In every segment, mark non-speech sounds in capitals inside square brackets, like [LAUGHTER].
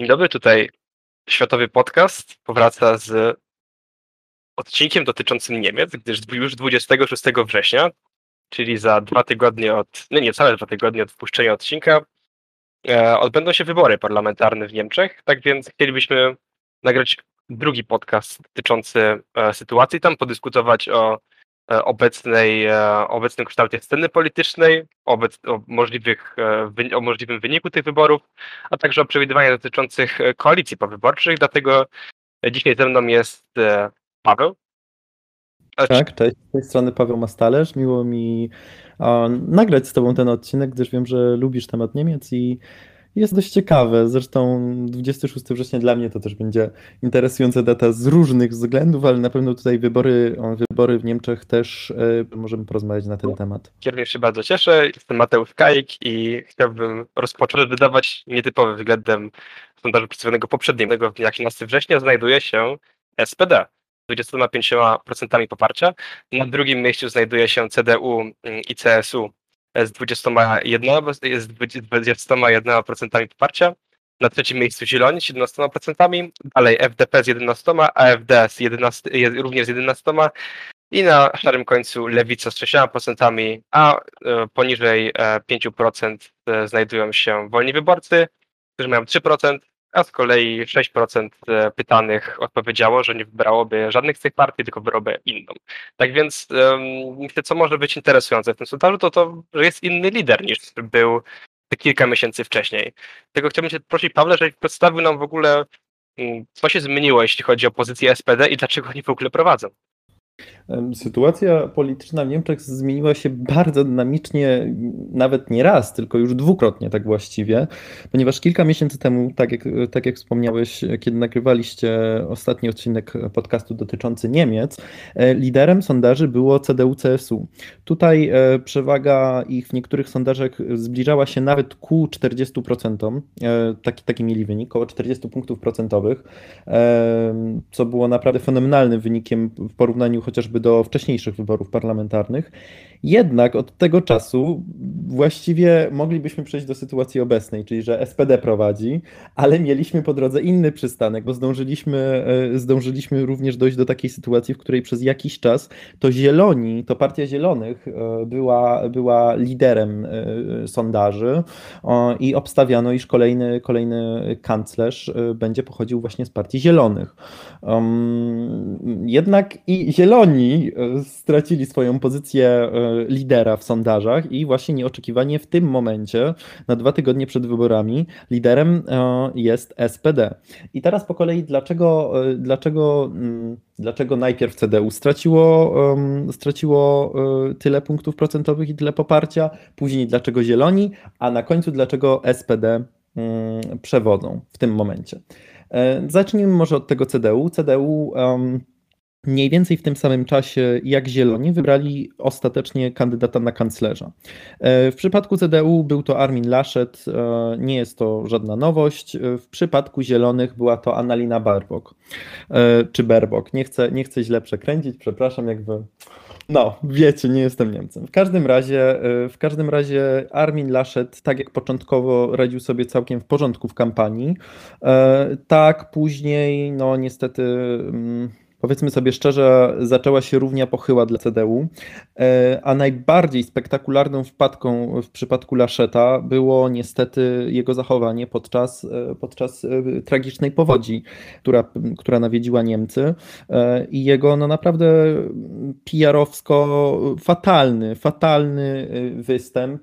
Dzień dobry, tutaj Światowy Podcast powraca z odcinkiem dotyczącym Niemiec, gdyż już 26 września, czyli za dwa tygodnie od, no nie, całe dwa tygodnie od wpuszczenia odcinka, e, odbędą się wybory parlamentarne w Niemczech, tak więc chcielibyśmy nagrać drugi podcast dotyczący e, sytuacji tam, podyskutować o obecnej, e, obecnym kształcie sceny politycznej, obec, o, możliwych, e, o możliwym wyniku tych wyborów, a także o przewidywaniach dotyczących e, koalicji powyborczych. Dlatego dzisiaj ze mną jest e, Paweł. Tak, cześć. Z tej strony Paweł Mastalerz. Miło mi e, nagrać z Tobą ten odcinek, gdyż wiem, że lubisz temat Niemiec i jest dość ciekawe. Zresztą 26 września dla mnie to też będzie interesująca data z różnych względów, ale na pewno tutaj wybory, wybory w Niemczech też e, możemy porozmawiać na ten temat. Również się bardzo cieszę. Jestem Mateusz Kajik i chciałbym rozpocząć wydawać nietypowy względem sondażu przedstawionego poprzedniego w dniach 11 września znajduje się SPD z 25% poparcia. Na drugim miejscu znajduje się CDU i CSU z 21, z 21% poparcia. Na trzecim miejscu Zieloni z 17%, dalej FDP z 11%, AfD z 11, je- również z 11%, i na szarym końcu Lewica z 6%, a e, poniżej e, 5% e, znajdują się wolni wyborcy, którzy mają 3%, a z kolei 6% e, pytanych odpowiedziało, że nie wybrałoby żadnych z tych partii, tylko wybrałoby inną. Tak więc myślę, co może być interesujące w tym sondażu, to to, że jest inny lider niż był kilka miesięcy wcześniej. Tego chciałbym cię prosić, Pawle, żebyś przedstawił nam w ogóle, mm, co się zmieniło, jeśli chodzi o pozycję SPD i dlaczego oni w ogóle prowadzą. Sytuacja polityczna w Niemczech zmieniła się bardzo dynamicznie, nawet nie raz, tylko już dwukrotnie tak właściwie, ponieważ kilka miesięcy temu, tak jak, tak jak wspomniałeś, kiedy nagrywaliście ostatni odcinek podcastu dotyczący Niemiec, e, liderem sondaży było CDU-CSU. Tutaj e, przewaga ich w niektórych sondażach zbliżała się nawet ku 40%, e, taki, taki mieli wynik, około 40 punktów procentowych, co było naprawdę fenomenalnym wynikiem w porównaniu chociażby do wcześniejszych wyborów parlamentarnych. Jednak od tego czasu właściwie moglibyśmy przejść do sytuacji obecnej, czyli że SPD prowadzi, ale mieliśmy po drodze inny przystanek, bo zdążyliśmy, e, zdążyliśmy również dojść do takiej sytuacji, w której przez jakiś czas to Zieloni, to Partia Zielonych e, była, była liderem e, sondaży i obstawiano, iż kolejny, kolejny kanclerz będzie pochodził właśnie z Partii Zielonych. Jednak i Zieloni stracili swoją pozycję lidera w sondażach i właśnie nieoczekiwanie w tym momencie, na dwa tygodnie przed wyborami, liderem e, jest SPD. I teraz po kolei, dlaczego, e, dlaczego, mm, dlaczego najpierw CDU straciło, straciło e, tyle punktów procentowych i tyle poparcia, później dlaczego Zieloni, a na końcu dlaczego SPD mm, przewodzą w tym momencie. Zacznijmy może od tego CDU. CDU mniej więcej w tym samym czasie jak Zieloni wybrali ostatecznie kandydata na kanclerza. E, W przypadku CDU był to Armin Laschet, e, nie jest to żadna nowość. E, W przypadku Zielonych była to Annalina Baerbock, e, czy Baerbock. Nie chcę, nie chcę źle przekręcić, przepraszam, jakby. No, wiecie, nie jestem Niemcem. W każdym razie, w każdym razie Armin Laschet, tak jak początkowo radził sobie całkiem w porządku w kampanii, tak później, no niestety, mm, powiedzmy sobie szczerze, zaczęła się równia pochyła dla CDU, e, a najbardziej spektakularną wpadką w przypadku Lascheta było niestety jego zachowanie podczas, e, podczas e, tragicznej powodzi, która, która nawiedziła Niemcy i jego no naprawdę PR-owsko fatalny, fatalny występ,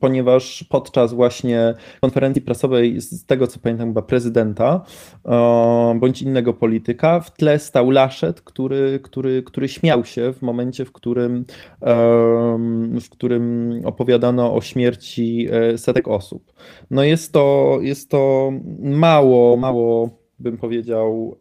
ponieważ podczas właśnie konferencji prasowej, z tego co pamiętam, chyba prezydenta bądź innego polityka, w tle stał Laschet, który, który, który śmiał się w momencie, w którym, w którym opowiadano o śmierci e, setek osób. No jest to, jest to mało, mało bym powiedział,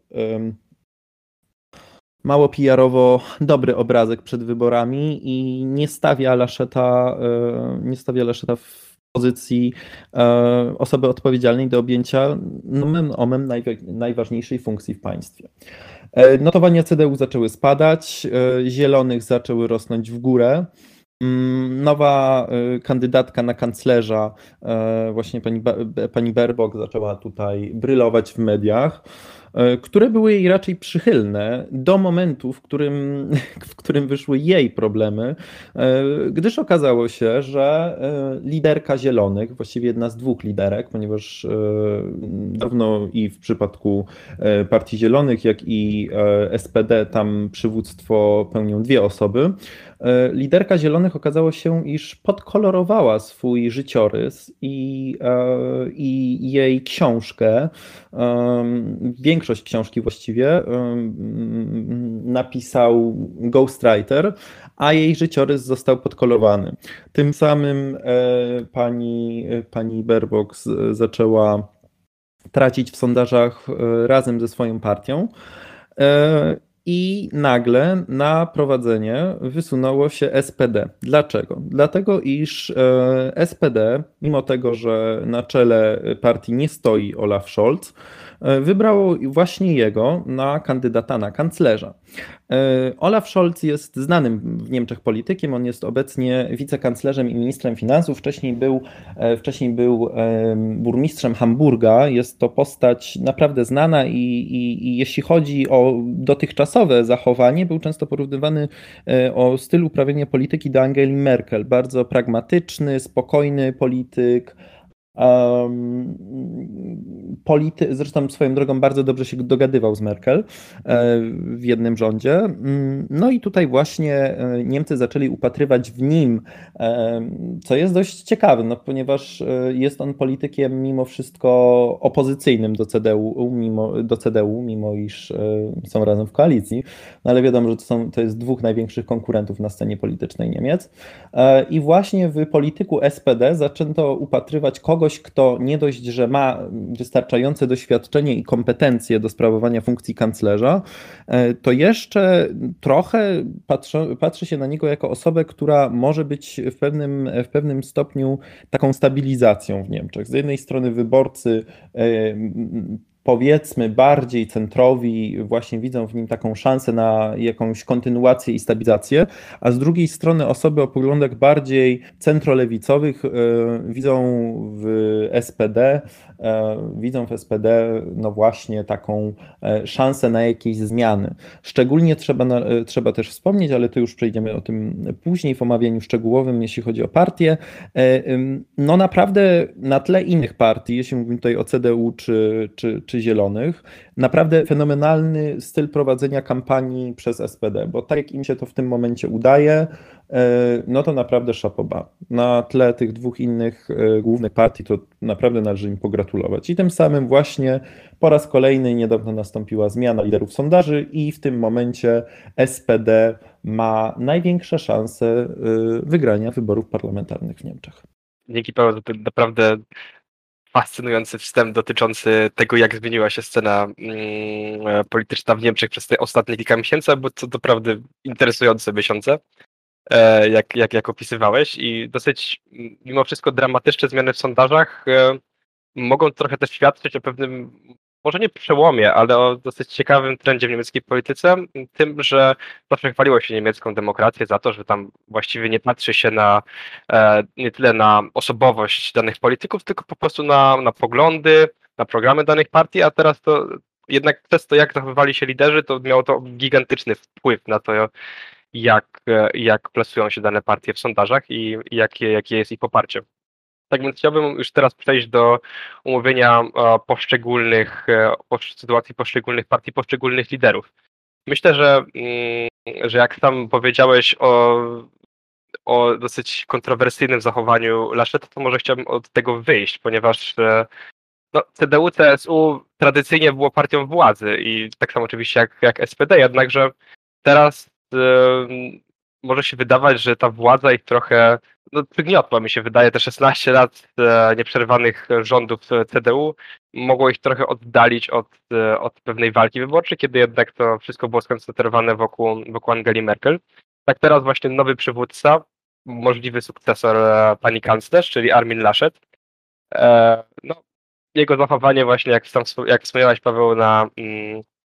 mało PR-owo dobry obrazek przed wyborami i nie stawia Laszeta, e, nie stawia Laszeta w pozycji e, osoby odpowiedzialnej do objęcia nomen omen najwa- najważniejszej funkcji w państwie. E, Notowania CDU zaczęły spadać, e, zielonych zaczęły rosnąć w górę. Mm, nowa y, kandydatka na kanclerza, e, właśnie pani, pani Berbok, zaczęła tutaj brylować w mediach, e, które były jej raczej przychylne do momentu, w którym, [LAUGHS] w którym wyszły jej problemy, e, gdyż okazało się, że liderka Zielonych, właściwie jedna z dwóch liderek, ponieważ dawno i w przypadku Partii Zielonych, jak i SPD tam przywództwo pełnią dwie osoby, E, liderka Zielonych okazało się, iż podkolorowała swój życiorys i, e, i jej książkę, większość książki właściwie, napisał ghostwriter, a jej życiorys został podkolorowany. Tym samym e, pani, pani Berbox zaczęła tracić w sondażach razem ze swoją partią. I nagle na prowadzenie wysunęło się SPD. Dlaczego? Dlatego, iż e, SPD, mimo tego, że na czele partii nie stoi Olaf Scholz, wybrało właśnie jego na kandydata na kanclerza. E, Olaf Scholz jest znanym w Niemczech politykiem. On jest obecnie wicekanclerzem i ministrem finansów. Wcześniej był, e, wcześniej był burmistrzem Hamburga. Jest to postać naprawdę znana i, i, i jeśli chodzi o dotychczasowe zachowanie, był często porównywany e, o styl uprawiania polityki do Angeli Merkel. Bardzo pragmatyczny, spokojny polityk Um, polity, zresztą swoją drogą bardzo dobrze się dogadywał z Merkel e, w jednym rządzie. Mm, no i tutaj właśnie e, Niemcy zaczęli upatrywać w nim, e, co jest dość ciekawe, no, ponieważ jest on politykiem mimo wszystko opozycyjnym do CDU, mimo, do CDU, mimo iż są razem w koalicji, no ale wiadomo, że to, są, to jest dwóch największych konkurentów na scenie politycznej Niemiec. I właśnie w polityku SPD zaczęto upatrywać kogoś, kogoś, kto nie dość, że ma wystarczające doświadczenie i kompetencje do sprawowania funkcji kanclerza, e, to jeszcze trochę patrzy, patrzy się na niego jako osobę, która może być w pewnym, w pewnym stopniu taką stabilizacją w Niemczech. Z jednej strony wyborcy e, powiedzmy bardziej centrowi właśnie widzą w nim taką szansę na jakąś kontynuację i stabilizację, a z drugiej strony osoby o poglądach bardziej centrolewicowych e, widzą w SPD widzą w SPD no właśnie taką e, szansę na jakieś zmiany. Szczególnie trzeba, e, trzeba też wspomnieć, ale to już przejdziemy o tym później w omawianiu szczegółowym, jeśli chodzi o partię. No naprawdę na tle innych partii, jeśli mówimy tutaj o CDU czy, czy, czy Zielonych, naprawdę fenomenalny styl prowadzenia kampanii przez SPD, bo tak jak im się to w tym momencie udaje, E, no to naprawdę szapoba. Na tle tych dwóch innych e, głównych partii to naprawdę należy im pogratulować. I tym samym właśnie po raz kolejny niedawno nastąpiła zmiana liderów sondaży i w tym momencie SPD ma największe szanse e, wygrania wyborów parlamentarnych w Niemczech. Dzięki Paweł ten naprawdę fascynujący wstęp dotyczący tego, jak zmieniła się scena mm, polityczna w Niemczech przez te ostatnie kilka miesięcy, bo to naprawdę interesujące miesiące. E, jak, jak, jak opisywałeś i dosyć mimo wszystko dramatyczne zmiany w sondażach e, mogą trochę też świadczyć o pewnym, może nie przełomie, ale o dosyć ciekawym trendzie w niemieckiej polityce, tym, że zawsze chwaliło się niemiecką demokrację za to, że tam właściwie nie patrzy się na e, nie tyle na osobowość danych polityków, tylko po prostu na, na poglądy, na programy danych partii, a teraz to jednak przez to, jak zachowywali się liderzy, to miało to gigantyczny wpływ na to, jak, e, jak plasują się dane partie w sondażach i jakie, jakie jest ich poparcie. Tak więc chciałbym już teraz przejść do umówienia e, poszczególnych, e, sytuacji poszczególnych partii, poszczególnych liderów. Myślę, że, mm, że jak sam powiedziałeś o, o dosyć kontrowersyjnym zachowaniu Laszeta, to może chciałbym od tego wyjść, ponieważ no, CDU, CSU tradycyjnie było partią władzy i tak samo oczywiście jak, jak SPD, jednakże teraz może się wydawać, że ta władza ich trochę no, przygniotła, mi się wydaje, te 16 lat e, nieprzerwanych rządów CDU mogło ich trochę oddalić od, e, od pewnej walki wyborczej, kiedy jednak to wszystko było skoncentrowane wokół, wokół Angeli Merkel. Tak teraz właśnie nowy przywódca, możliwy sukcesor e, pani kanclerz, czyli Armin Laschet, no, jego zachowanie właśnie, jak, jak wspomniałeś Paweł, na, mm, E,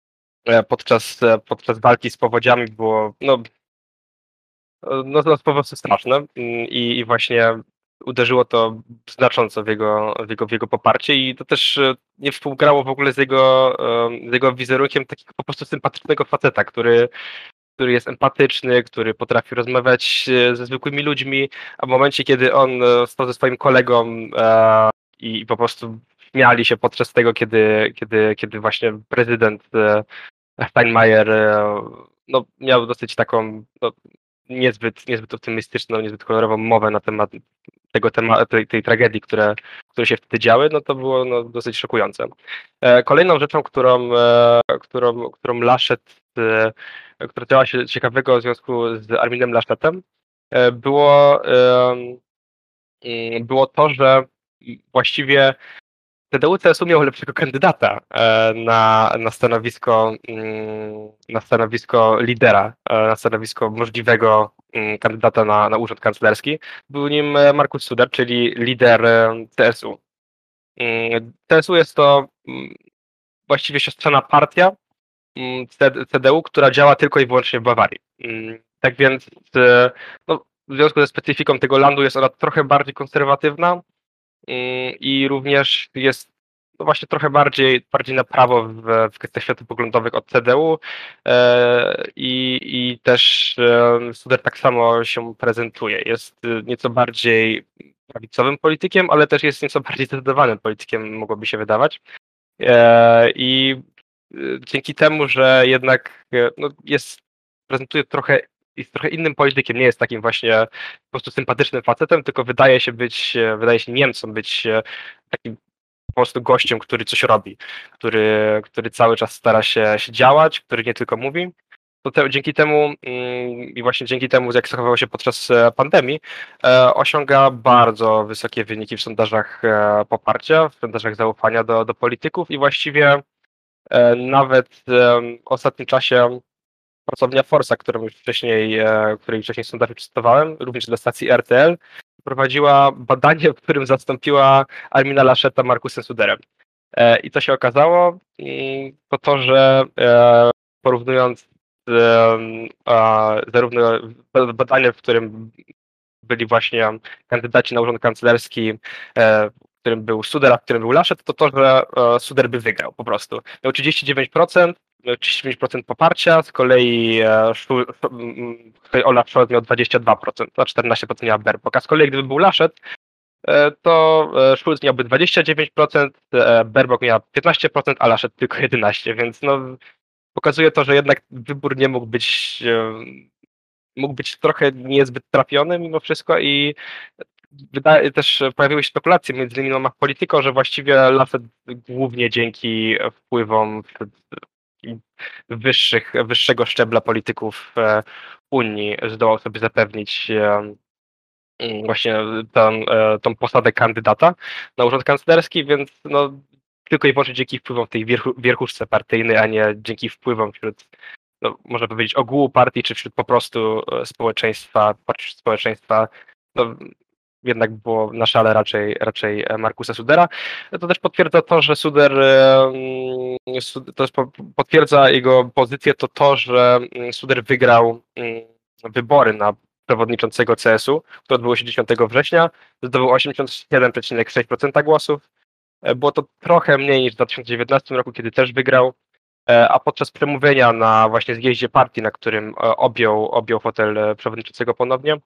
podczas, e, podczas walki z powodziami było no, no, no po prostu straszne mm, i, i właśnie uderzyło to znacząco w jego, w, jego, w jego poparcie i to też e, nie współgrało w ogóle z jego, z jego wizerunkiem takiego po prostu sympatycznego faceta, który, który jest empatyczny, który potrafi rozmawiać e, ze zwykłymi ludźmi, a w momencie, kiedy on e, stał ze swoim kolegą i po prostu śmiali się podczas tego, kiedy, kiedy, kiedy właśnie prezydent Steinmeier no, miał dosyć taką no, niezbyt, niezbyt optymistyczną, niezbyt kolorową mowę na temat tego tematu, tej, tej tragedii, które, które się wtedy działy, no to było no, dosyć szokujące. E, kolejną rzeczą, którą, e, którą, którą Laszet, e, która działa się ciekawego w związku z Arminem Laszetem, było, było to, że właściwie TDU-CSU miał lepszego kandydata na, na, stanowisko, mm, na stanowisko lidera, na stanowisko możliwego mm, kandydata na, na urząd kanclerski. Był nim e, Markus Suder, czyli lider e, CSU. CSU mm, jest to właściwie siostrzana partia CDU, która działa tylko i wyłącznie w Bawarii. Tak więc e, no, w związku ze specyfiką tego landu jest ona trochę bardziej konserwatywna, i również jest no właśnie trochę bardziej, bardziej na prawo w, w kwestiach światopoglądowych od CDU e, i, i też e, Suder tak samo się prezentuje. Jest e, nieco bardziej prawicowym politykiem, ale też jest nieco bardziej zdecydowanym politykiem, mogłoby się wydawać. E, I e, dzięki temu, że jednak e, no, jest, prezentuje trochę jest trochę innym politykiem, nie jest takim właśnie po prostu sympatycznym facetem, tylko wydaje się być, wydaje się Niemcom być e, takim po prostu gościem, który coś robi, który, który cały czas stara się, się działać, który nie tylko mówi. To te, dzięki temu mm, i właśnie dzięki temu, jak zachowywał się podczas e, pandemii, e, osiąga bardzo wysokie wyniki w sondażach e, poparcia, w sondażach zaufania do, do polityków i właściwie e, nawet w ostatnim czasie pracownia Forsa, którą wcześniej, e, której wcześniej sondaże przedstawiałem, również dla stacji RTL, prowadziła badanie, w którym zastąpiła Armina Laszeta Markusem Suderem. E, I co się okazało? To to, że e, porównując zarówno badanie, w którym byli właśnie kandydaci na urząd kanclerski, w którym był Suder, a w którym był Laszet, to to, że Suder by wygrał po prostu. Miał 39%, 35% poparcia, z kolei e, Olaf Scholz miał 22%, a 14% miała Berbok. A z kolei gdyby był Laszet, e, to e, Schulz miałby 29%, Berbok miała 15%, a Laszet tylko 11%, więc no, pokazuje to, że jednak wybór nie mógł być mógł być trochę niezbyt trafiony mimo wszystko i wydaje, też pojawiły się spekulacje między innymi na Polityko, że właściwie Laszet głównie dzięki wpływom wyższych, wyższego szczebla polityków e, Unii zdołał sobie zapewnić e, mm, właśnie e, tą posadę kandydata na urząd kanclerski, więc no, tylko i wyłącznie dzięki wpływom tej wierchu, wierchuszce partyjnej, a nie dzięki wpływom wśród, no, można powiedzieć, ogółu partii, czy wśród po prostu społeczeństwa, społeczeństwa no, jednak było na szale raczej, raczej Markusa Sudera. To też potwierdza to, że Suder, mm, to potwierdza jego pozycję, to to, że mm, Suder wygrał mm, wybory na przewodniczącego CS-u, które odbyło się 10 września, zdobył 87,6% głosów. E, było to trochę mniej niż w 2019 roku, kiedy też wygrał, e, a podczas przemówienia na właśnie zjeździe partii, na którym e, objął, objął fotel przewodniczącego ponownie,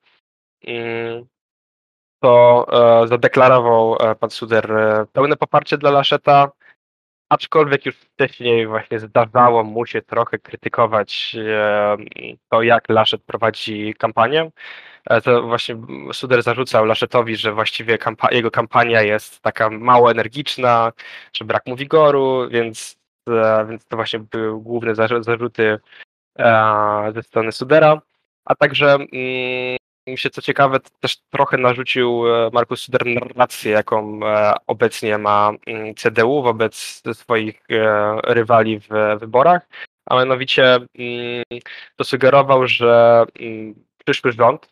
to e, zadeklarował e, pan Suder e, pełne poparcie dla Laszeta, aczkolwiek już wcześniej właśnie zdarzało mu się trochę krytykować to, jak Laszet prowadzi kampanię. To właśnie Suder zarzucał Laszetowi, że właściwie kampa jego kampania jest taka mało energiczna, że brak mu wigoru, więc, więc to właśnie były główne zarzuty ze strony Sudera. A także mm, mi się co ciekawe też trochę narzucił e, Markus Suder narrację, jaką e, obecnie ma mm, CDU wobec swoich e, rywali w wyborach, a mianowicie mm, to sugerował, że mm, przyszły rząd,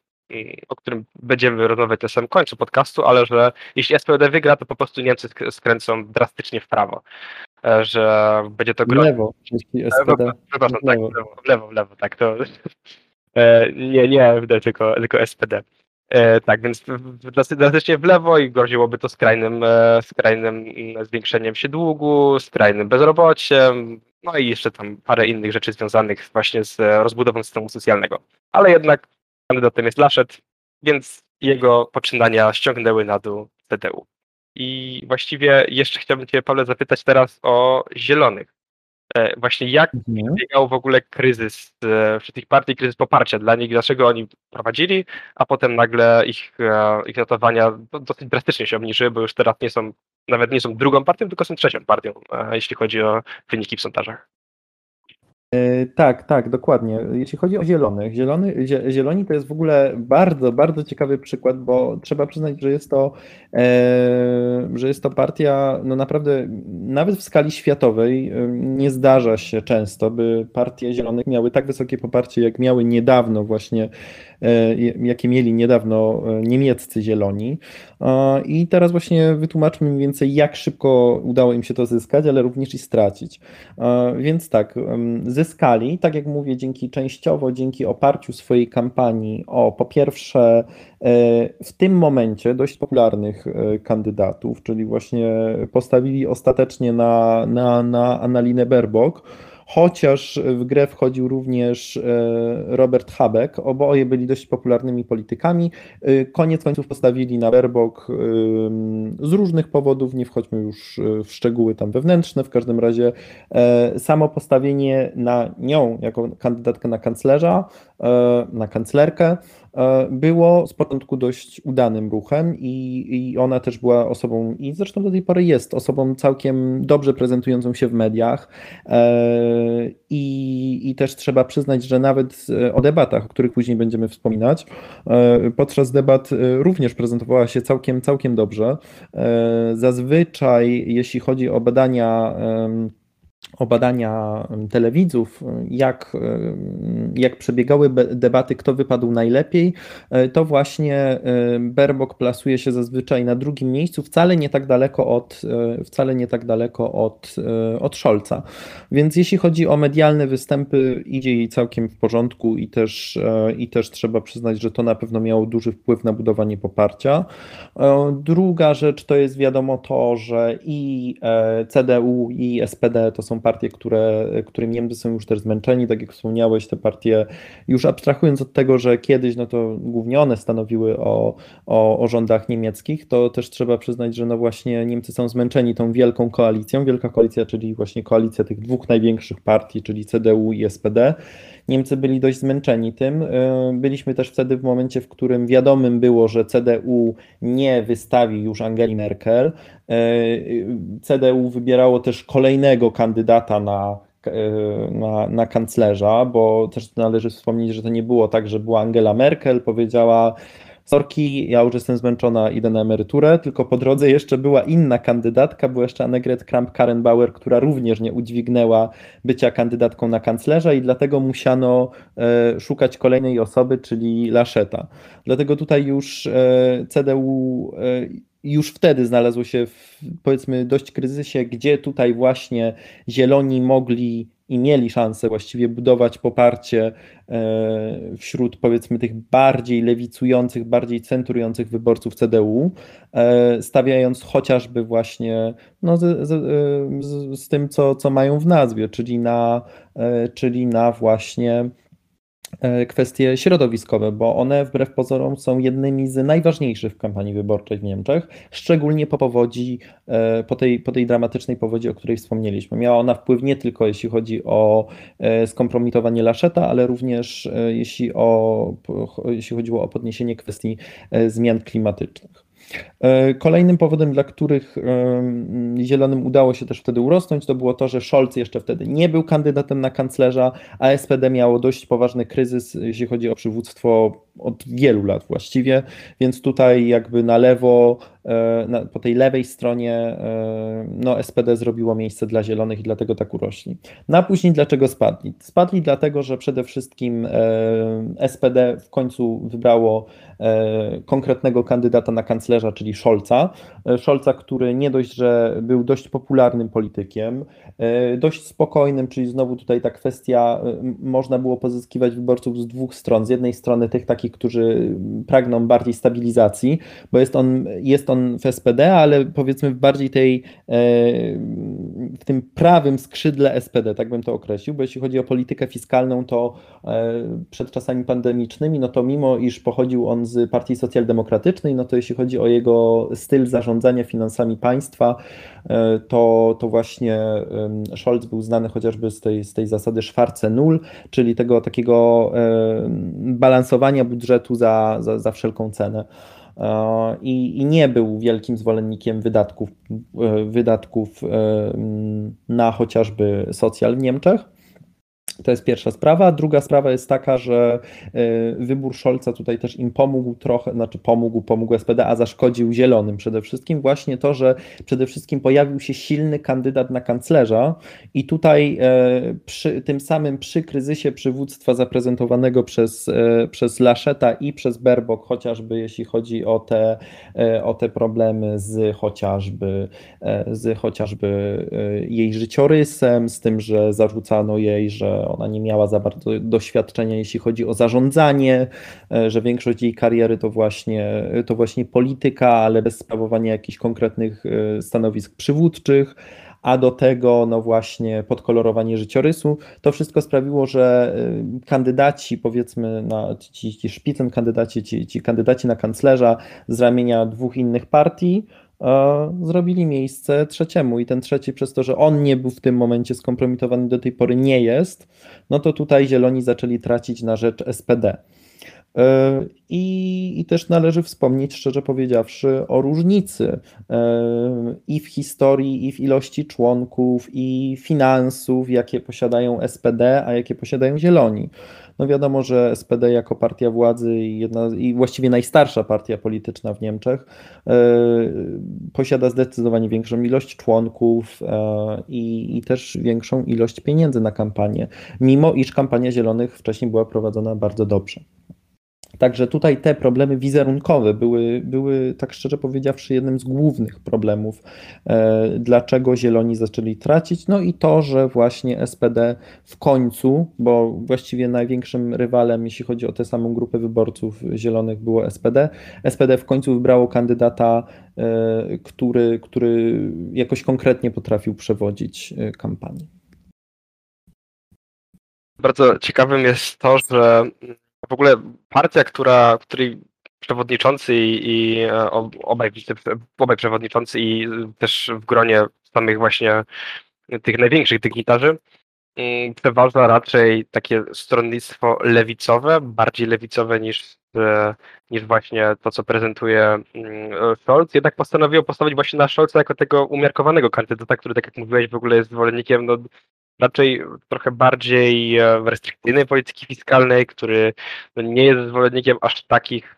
o którym będziemy rozmawiać na samym końcu podcastu, ale że jeśli SPD wygra, to po prostu Niemcy skręcą drastycznie w prawo. Że będzie to grozić. W lewo, jeśli SPD. Przepraszam, tak, w lewo, w lewo, w lewo tak. To nie, nie AfD, tylko, tylko SPD. E, tak, więc drastycznie w lewo i groziłoby to skrajnym, e, skrajnym mm, zwiększeniem się długu, skrajnym bezrobociem, no i jeszcze tam parę innych rzeczy związanych właśnie z rozbudową systemu socjalnego. Ale jednak kandydatem jest Laszet, więc jego poczynania ściągnęły na dół CDU. I właściwie jeszcze chciałbym Cię, Paweł, zapytać teraz o zielonych. E, właśnie jak Mhm. biegał w ogóle kryzys e, wśród tych partii, kryzys poparcia dla nich, dlaczego oni prowadzili, a potem nagle ich, e, ich notowania do- dosyć drastycznie się obniżyły, bo już teraz nie są, nawet nie są drugą partią, tylko są trzecią partią, e, jeśli chodzi o wyniki w sondażach. E, Tak, tak, dokładnie. Jeśli chodzi o zielonych, zielony, zie- zieloni to jest w ogóle bardzo, bardzo ciekawy przykład, bo trzeba przyznać, że jest to, e, że jest to partia, no naprawdę, nawet w skali światowej e, nie zdarza się często, by partie zielonych miały tak wysokie poparcie, jak miały niedawno właśnie, jakie mieli niedawno e, niemieccy zieloni. E, I teraz właśnie wytłumaczmy mniej więcej, jak szybko udało im się to zyskać, ale również i stracić. E, Więc tak, zyskali, tak jak mówię, dzięki częściowo, dzięki oparciu swojej kampanii o po pierwsze e, w tym momencie dość popularnych e, kandydatów, czyli właśnie postawili ostatecznie na, na, na Annalinę Baerbock, chociaż w grę wchodził również e, Robert Habeck, oboje byli dość popularnymi politykami. E, Koniec końców postawili na Baerbock ym, z różnych powodów, nie wchodźmy już e, w szczegóły tam wewnętrzne, w każdym razie e, samo postawienie na nią jako kandydatkę na kanclerza, e, na kanclerkę, e, było z początku dość udanym ruchem i, i ona też była osobą, i zresztą do tej pory jest osobą całkiem dobrze prezentującą się w mediach. E, I, I też trzeba przyznać, że nawet e, o debatach, o których później będziemy wspominać, e, podczas debat e, również prezentowała się całkiem, całkiem dobrze. E, Zazwyczaj, jeśli chodzi o badania, o badania telewidzów, jak, jak przebiegały debaty, kto wypadł najlepiej, e, to właśnie em, Baerbock plasuje się zazwyczaj na drugim miejscu, wcale nie tak daleko od, e, wcale nie tak daleko od, e, od Scholza. Więc jeśli chodzi o medialne występy, idzie jej całkiem w porządku i też, i też trzeba przyznać, że to na pewno miało duży wpływ na budowanie poparcia. Druga rzecz to jest wiadomo to, że i CDU, i SPD to są partie, które, którymi Niemcy są już też zmęczeni, tak jak wspomniałeś, te partie, już abstrahując od tego, że kiedyś no to głównie one stanowiły o, o, o rządach niemieckich, to też trzeba przyznać, że no właśnie Niemcy są zmęczeni tą wielką koalicją. Wielka koalicja, czyli właśnie koalicja tych dwóch największych partii, czyli CDU i SPD. Niemcy byli dość zmęczeni tym. E, Byliśmy też wtedy w momencie, w którym wiadomym było, że CDU nie wystawi już Angeli Merkel. E, CDU wybierało też kolejnego kandydata na, e, na, na kanclerza, bo też należy wspomnieć, że to nie było tak, że była Angela Merkel, powiedziała sorki, ja już jestem zmęczona, idę na emeryturę, tylko po drodze jeszcze była inna kandydatka, była jeszcze Annegret Kramp-Karrenbauer, która również nie udźwignęła bycia kandydatką na kanclerza i dlatego musiano e, szukać kolejnej osoby, czyli Laszeta. Dlatego tutaj już e, CDU e, już wtedy znalazło się w powiedzmy dość kryzysie, gdzie tutaj właśnie zieloni mogli i mieli szansę właściwie budować poparcie e, wśród powiedzmy tych bardziej lewicujących, bardziej centrujących wyborców CDU, e, stawiając chociażby właśnie no, z, e, z, z tym, co, co mają w nazwie, czyli na, czyli na właśnie kwestie środowiskowe, bo one wbrew pozorom są jednymi z najważniejszych w kampanii wyborczej w Niemczech, szczególnie po powodzi, e, po tej, po tej dramatycznej powodzi, o której wspomnieliśmy. Miała ona wpływ nie tylko jeśli chodzi o e, skompromitowanie Laszeta, ale również e, jeśli, o, jeśli chodziło o podniesienie kwestii e, zmian klimatycznych. E, Kolejnym powodem, dla których em, Zielonym udało się też wtedy urosnąć, to było to, że Scholz jeszcze wtedy nie był kandydatem na kanclerza, a SPD miało dość poważny kryzys, jeśli chodzi o przywództwo od wielu lat właściwie, więc tutaj jakby na lewo, e, na, po tej lewej stronie e, no SPD zrobiło miejsce dla zielonych i dlatego tak urośli. No a później dlaczego spadli? Spadli dlatego, że przede wszystkim SPD w końcu wybrało konkretnego kandydata na kanclerza, czyli Scholza. Scholza, który nie dość, że był dość popularnym politykiem, dość spokojnym, czyli znowu tutaj ta kwestia, można było pozyskiwać wyborców z dwóch stron. Z jednej strony tych takich, którzy pragną bardziej stabilizacji, bo jest on, jest on w SPD, ale powiedzmy w bardziej tej, e, w tym prawym skrzydle SPD, tak bym to określił, bo jeśli chodzi o politykę fiskalną, to e, przed czasami pandemicznymi, no to mimo iż pochodził on z Partii Socjaldemokratycznej, no to jeśli chodzi o jego styl zarządzania finansami państwa, e, to, to właśnie Scholz był znany chociażby z tej, z tej zasady Schwarze Null, czyli tego takiego balansowania budżetu za, za, za wszelką cenę. E, I, I, nie był wielkim zwolennikiem wydatków, e, wydatków e, na chociażby socjal w Niemczech. To jest pierwsza sprawa. Druga sprawa jest taka, że e, wybór Scholza tutaj też im pomógł trochę, znaczy pomógł, pomógł SPD, a zaszkodził zielonym przede wszystkim. Właśnie to, że przede wszystkim pojawił się silny kandydat na kanclerza i tutaj e, przy, tym samym przy kryzysie przywództwa zaprezentowanego przez, e, przez Laszeta i przez Berbok, chociażby jeśli chodzi o te, o te problemy z chociażby, z chociażby jej życiorysem, z tym, że zarzucano jej, że ona nie miała za bardzo doświadczenia, jeśli chodzi o zarządzanie, e, że większość jej kariery to właśnie, to właśnie polityka, ale bez sprawowania jakichś konkretnych e, stanowisk przywódczych a do tego no właśnie podkolorowanie życiorysu. To wszystko sprawiło, że e, kandydaci, powiedzmy, na, ci, ci szpicen kandydaci, ci, ci kandydaci na kanclerza z ramienia dwóch innych partii, zrobili miejsce trzeciemu i ten trzeci przez to, że on nie był w tym momencie skompromitowany do tej pory nie jest, no to tutaj zieloni zaczęli tracić na rzecz SPD. E, I, I, też należy wspomnieć, szczerze powiedziawszy, o różnicy e, i w historii, i w ilości członków, i finansów, jakie posiadają SPD, a jakie posiadają Zieloni. No wiadomo, że SPD jako partia władzy i, jedna, i właściwie najstarsza partia polityczna w Niemczech e, posiada zdecydowanie większą ilość członków i, i też większą ilość pieniędzy na kampanię, mimo iż kampania Zielonych wcześniej była prowadzona bardzo dobrze. Także tutaj te problemy wizerunkowe były, były, tak szczerze powiedziawszy, jednym z głównych problemów, e, dlaczego Zieloni zaczęli tracić. No i to, że właśnie SPD w końcu, bo właściwie największym rywalem, jeśli chodzi o tę samą grupę wyborców Zielonych, było SPD. SPD w końcu wybrało kandydata, e, który, który jakoś konkretnie potrafił przewodzić e, kampanię. Bardzo ciekawym jest to, że w ogóle partia, która, której przewodniczący i, i e, obaj, obaj przewodniczący i też w gronie samych właśnie tych największych dygnitarzy mm, przeważa raczej takie stronnictwo lewicowe, bardziej lewicowe niż, e, niż właśnie to, co prezentuje mm, Scholz. Jednak postanowiło postawić właśnie na Scholza jako tego umiarkowanego kandydata, który, tak jak mówiłeś, w ogóle jest zwolennikiem no, raczej trochę bardziej e, restrykcyjnej polityki fiskalnej, który no, nie jest zwolennikiem aż takich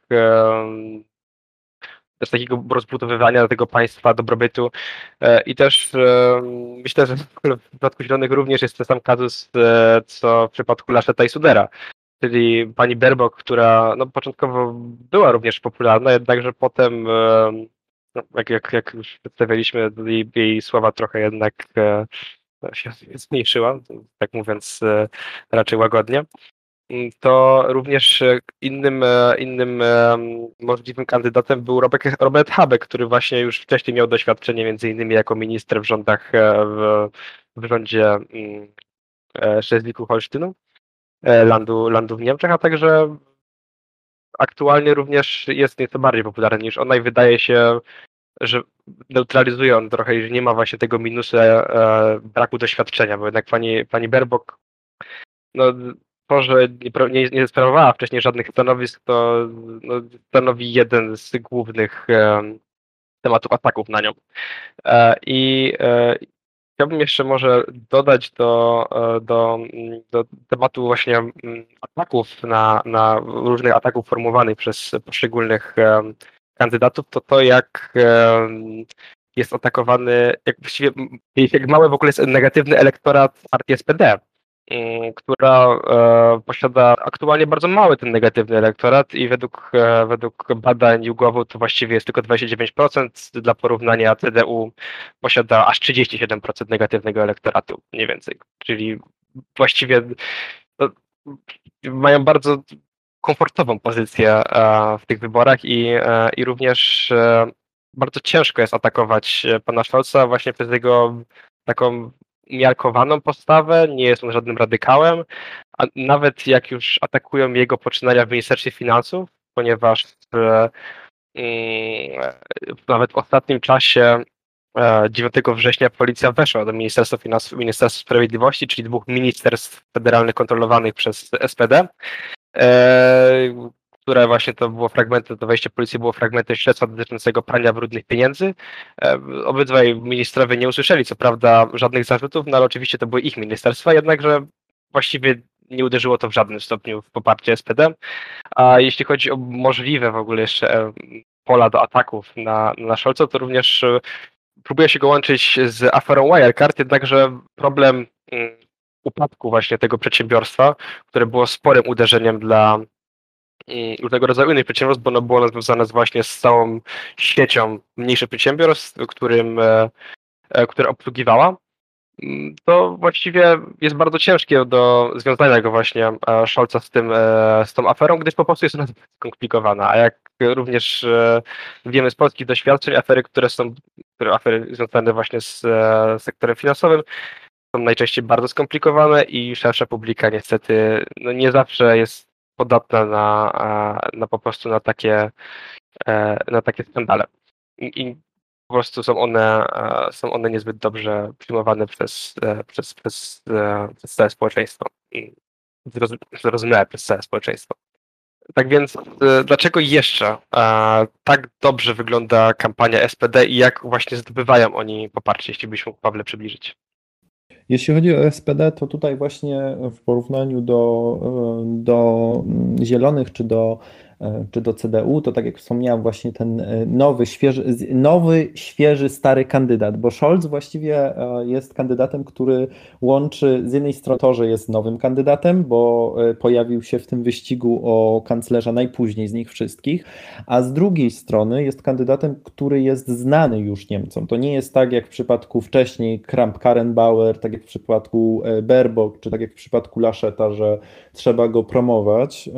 też takiego rozbudowywania tego państwa, dobrobytu. E, i też myślę, że w przypadku Zielonych również jest ten sam kazus, e, co w przypadku Laszeta i Sudera, czyli pani Berbok, która no, początkowo była również popularna, jednakże potem no, jak, jak, jak już przedstawialiśmy, jej, jej słowa trochę jednak się [LAUGHS] zmniejszyła, tak mówiąc e, raczej łagodnie, mm, to również e, innym, e, innym możliwym kandydatem był Robert, Habeck, który właśnie już wcześniej miał doświadczenie między innymi jako minister w rządach w, w rządzie mm, Szlezwiku-Holsztynu, landu, landu w Niemczech, a także aktualnie również jest nieco bardziej popularny niż ona i wydaje się że neutralizuje on trochę, że nie ma właśnie tego minusu e, braku doświadczenia, bo jednak pani, pani Berbok, no to, że nie, nie, sprawowała wcześniej żadnych stanowisk, to no, stanowi jeden z głównych e, tematów ataków na nią. E, I, e, chciałbym jeszcze może dodać do, do, do tematu właśnie ataków na, na różnych ataków formułowanych przez poszczególnych kandydatów, to to jak jest atakowany, jak właściwie jak mały w ogóle jest negatywny elektorat partii SPD, mm, która e, posiada aktualnie bardzo mały ten negatywny elektorat i według, e, według badań YouGovu to właściwie jest tylko 29%, dla porównania CDU posiada aż 37% negatywnego elektoratu, mniej więcej, czyli właściwie no, mają bardzo komfortową pozycję e, w tych wyborach i, i również bardzo ciężko jest atakować e, pana Scholza właśnie przez jego taką umiarkowaną postawę, nie jest on żadnym radykałem, a nawet jak już atakują jego poczynania w Ministerstwie Finansów, ponieważ e, mm, nawet w ostatnim czasie 9 e, września policja weszła do Ministerstwa Finansów i Ministerstwa Sprawiedliwości, czyli dwóch ministerstw federalnych kontrolowanych przez SPD, które właśnie to było fragmenty, to wejście policji było fragmentem śledztwa dotyczącego prania brudnych pieniędzy. E, obydwaj ministrowie nie usłyszeli co prawda żadnych zarzutów, no ale oczywiście to były ich ministerstwa, jednakże właściwie nie uderzyło to w żadnym stopniu w poparcie SPD. A jeśli chodzi o możliwe w ogóle jeszcze pola do ataków na, na Scholza, to również e, próbuje się go łączyć z aferą Wirecard, jednakże problem mm, upadku właśnie tego przedsiębiorstwa, które było sporym uderzeniem dla różnego rodzaju innych przedsiębiorstw, bo ono było związane właśnie z całą siecią mniejszych przedsiębiorstw, którym, e, e, które obsługiwała. Mm, to właściwie jest bardzo ciężkie do związania go właśnie e, Scholza z, tym, z tą aferą, gdyż po prostu jest ona skomplikowana. A jak również wiemy z polskich doświadczeń, afery, które są, które afery związane właśnie z sektorem finansowym, są najczęściej bardzo skomplikowane i szersza publika niestety no nie zawsze jest podatna na, na po prostu na takie, e, na takie skandale. I, I, po prostu są one, e, są one niezbyt dobrze przyjmowane przez, e, przez, przez, przez całe społeczeństwo. Zrozumiałe przez całe społeczeństwo. Tak więc dlaczego jeszcze tak dobrze wygląda kampania SPD i jak właśnie zdobywają oni poparcie, jeśli byś mógł Pawle przybliżyć? Jeśli chodzi o SPD, to tutaj właśnie w porównaniu do, do zielonych czy do czy do CDU, to tak jak wspomniałem, właśnie ten e, nowy, świeży, nowy, świeży, stary kandydat, bo Scholz właściwie e, jest kandydatem, który łączy z jednej strony to, że jest nowym kandydatem, bo pojawił się w tym wyścigu o kanclerza najpóźniej z nich wszystkich, a z drugiej strony jest kandydatem, który jest znany już Niemcom. To nie jest tak jak w przypadku wcześniej Kramp-Karrenbauer, tak jak w przypadku Baerbock, czy tak jak w przypadku Laszeta, że trzeba go promować.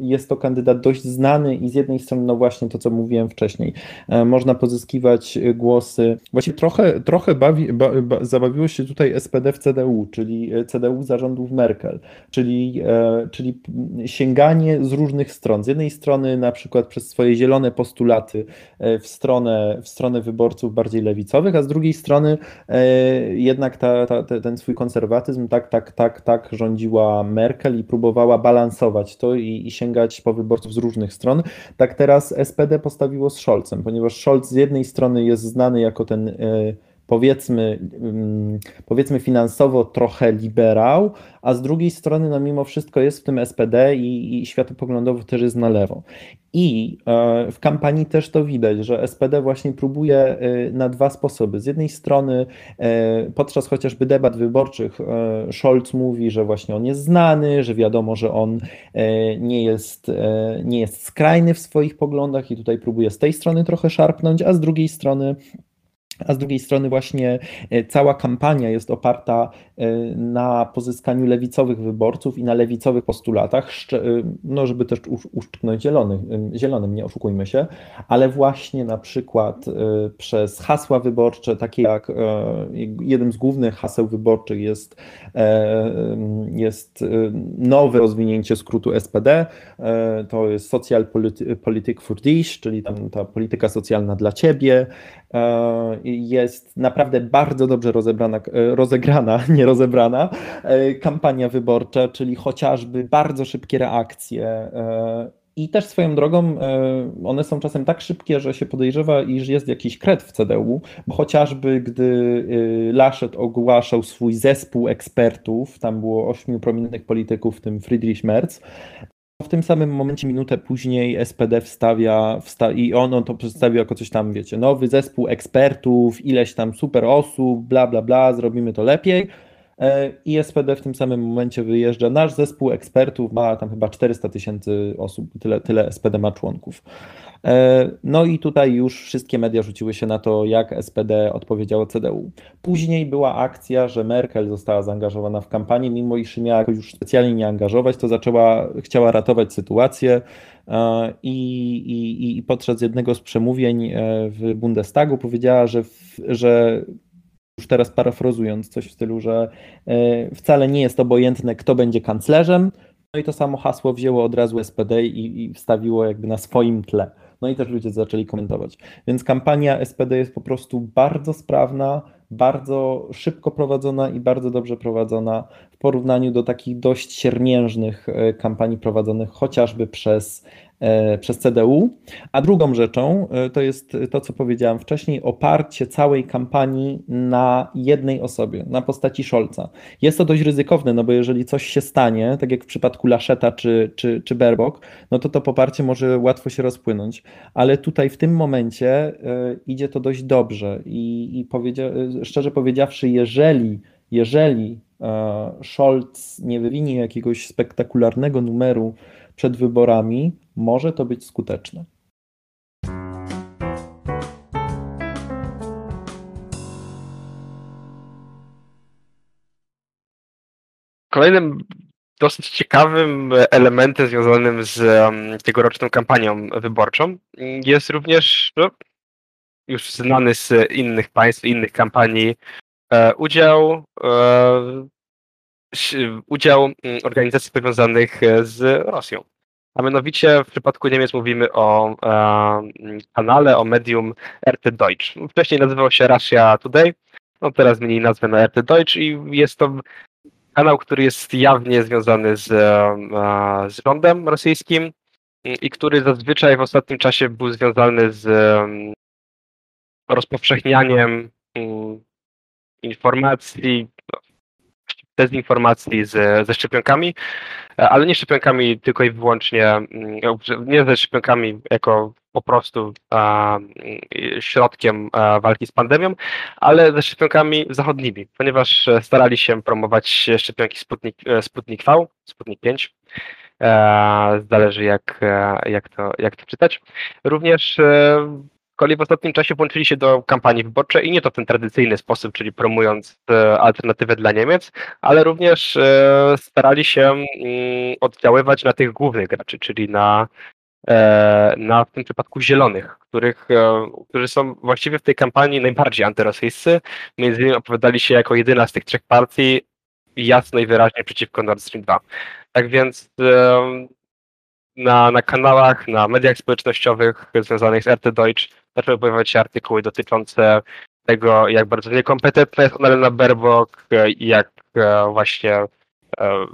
Jest to kandydat, dość znany i z jednej strony, no właśnie to, co mówiłem wcześniej, e, można pozyskiwać głosy. Właśnie trochę, trochę bawi, ba, ba, zabawiło się tutaj SPD w CDU, czyli e, CDU zarządów Merkel, czyli, e, czyli sięganie z różnych stron. Z jednej strony na przykład przez swoje zielone postulaty w stronę, w stronę wyborców bardziej lewicowych, a z drugiej strony jednak ta, ta, ten swój konserwatyzm tak, tak, tak, tak rządziła Merkel i próbowała balansować to i, i sięgać po wyborców z różnych stron. Tak teraz SPD postawiło z Scholzem, ponieważ Scholz z jednej strony jest znany jako ten e, powiedzmy, mm, powiedzmy finansowo trochę liberał, a z drugiej strony no mimo wszystko jest w tym SPD i, i światopoglądowo też jest na lewo. I e, w kampanii też to widać, że SPD właśnie próbuje e, na dwa sposoby. Z jednej strony podczas chociażby debat wyborczych Scholz mówi, że właśnie on jest znany, że wiadomo, że on nie jest, nie jest skrajny w swoich poglądach i tutaj próbuje z tej strony trochę szarpnąć, a z drugiej strony a z drugiej strony właśnie e, cała kampania jest oparta e, na pozyskaniu lewicowych wyborców i na lewicowych postulatach, e, no żeby też uszczknąć zielonych, zielonym, nie oszukujmy się, ale właśnie na przykład przez hasła wyborcze, takie jak jednym z głównych haseł wyborczych jest, jest nowe rozwinięcie skrótu SPD, to jest Social Politik for Dich, czyli tam ta polityka socjalna dla ciebie, jest naprawdę bardzo dobrze rozebrana, e, rozegrana, [LAUGHS] nie rozebrana e, kampania wyborcza, czyli chociażby bardzo szybkie reakcje e, I też swoją drogą one są czasem tak szybkie, że się podejrzewa, iż jest jakiś kred w CDU, bo chociażby gdy Laschet ogłaszał swój zespół ekspertów, tam było ośmiu prominentnych polityków, w tym Friedrich Merz, w tym samym momencie, minutę później SPD wstawia wsta i ono to przedstawił jako coś tam, wiecie, nowy zespół ekspertów, ileś tam super osób, bla, bla, bla, zrobimy to lepiej. E, I SPD w tym samym momencie wyjeżdża. Nasz zespół ekspertów ma tam chyba 400 tysięcy osób, tyle, tyle SPD ma członków. E, no i tutaj już wszystkie media rzuciły się na to, jak SPD odpowiedziało CDU. Później była akcja, że Merkel została zaangażowana w kampanię, mimo iż miała już specjalnie nie angażować, to zaczęła, chciała ratować sytuację e, i, i, i podczas jednego z przemówień e, w Bundestagu powiedziała, że, że już teraz parafrazując coś w stylu, że wcale nie jest obojętne, kto będzie kanclerzem, no i to samo hasło wzięło od razu SPD i, i wstawiło jakby na swoim tle. No i też ludzie zaczęli komentować. Więc kampania SPD jest po prostu bardzo sprawna, bardzo szybko prowadzona i bardzo dobrze prowadzona porównaniu do takich dość siermiężnych e, kampanii prowadzonych chociażby przez E, przez CDU. A drugą rzeczą e, to jest to, co powiedziałem wcześniej, oparcie całej kampanii na jednej osobie, na postaci Scholza. Jest to dość ryzykowne, no bo jeżeli coś się stanie, tak jak w przypadku Laszeta czy, czy, czy Berbok, no to to poparcie może łatwo się rozpłynąć. Ale tutaj w tym momencie idzie to dość dobrze i, i powiedzia szczerze powiedziawszy, jeżeli, jeżeli Scholz nie wywinie jakiegoś spektakularnego numeru przed wyborami, może to być skuteczne. Kolejnym dosyć ciekawym elementem związanym z tegoroczną kampanią wyborczą jest również no, już znany z innych państw, innych kampanii e, udział e, udział mm, organizacji powiązanych z Rosją. A mianowicie w przypadku Niemiec mówimy o e, kanale, o medium RT Deutsch. Wcześniej nazywał się Russia Today, no teraz zmienili nazwę na RT Deutsch i jest to kanał, który jest jawnie związany z, e, z rządem rosyjskim i który zazwyczaj w ostatnim czasie był związany z e, rozpowszechnianiem mm, informacji, dezinformacji z, ze szczepionkami, ale nie szczepionkami tylko i wyłącznie, mm, nie ze szczepionkami jako po prostu a, środkiem walki z pandemią, ale ze szczepionkami zachodnimi, ponieważ starali się promować szczepionki Sputnik, Sputnik V, Sputnik 5. E, zależy jak, jak, to, jak to czytać. Również e, kolei w ostatnim czasie włączyli się do kampanii wyborczej i nie to w ten tradycyjny sposób, czyli promując e, alternatywę dla Niemiec, ale również e, starali się mm, oddziaływać na tych głównych graczy, czyli na, e, na w tym przypadku zielonych, których, którzy są właściwie w tej kampanii najbardziej antyrosyjscy. Między innymi opowiadali się jako jedyna z tych trzech partii jasno i wyraźnie przeciwko Nord Stream 2. Tak więc na, na kanałach, na mediach społecznościowych związanych z RT Deutsch zaczęły pojawiać się artykuły dotyczące tego, jak bardzo niekompetentna jest Annalena Baerbock i jak e, właśnie e,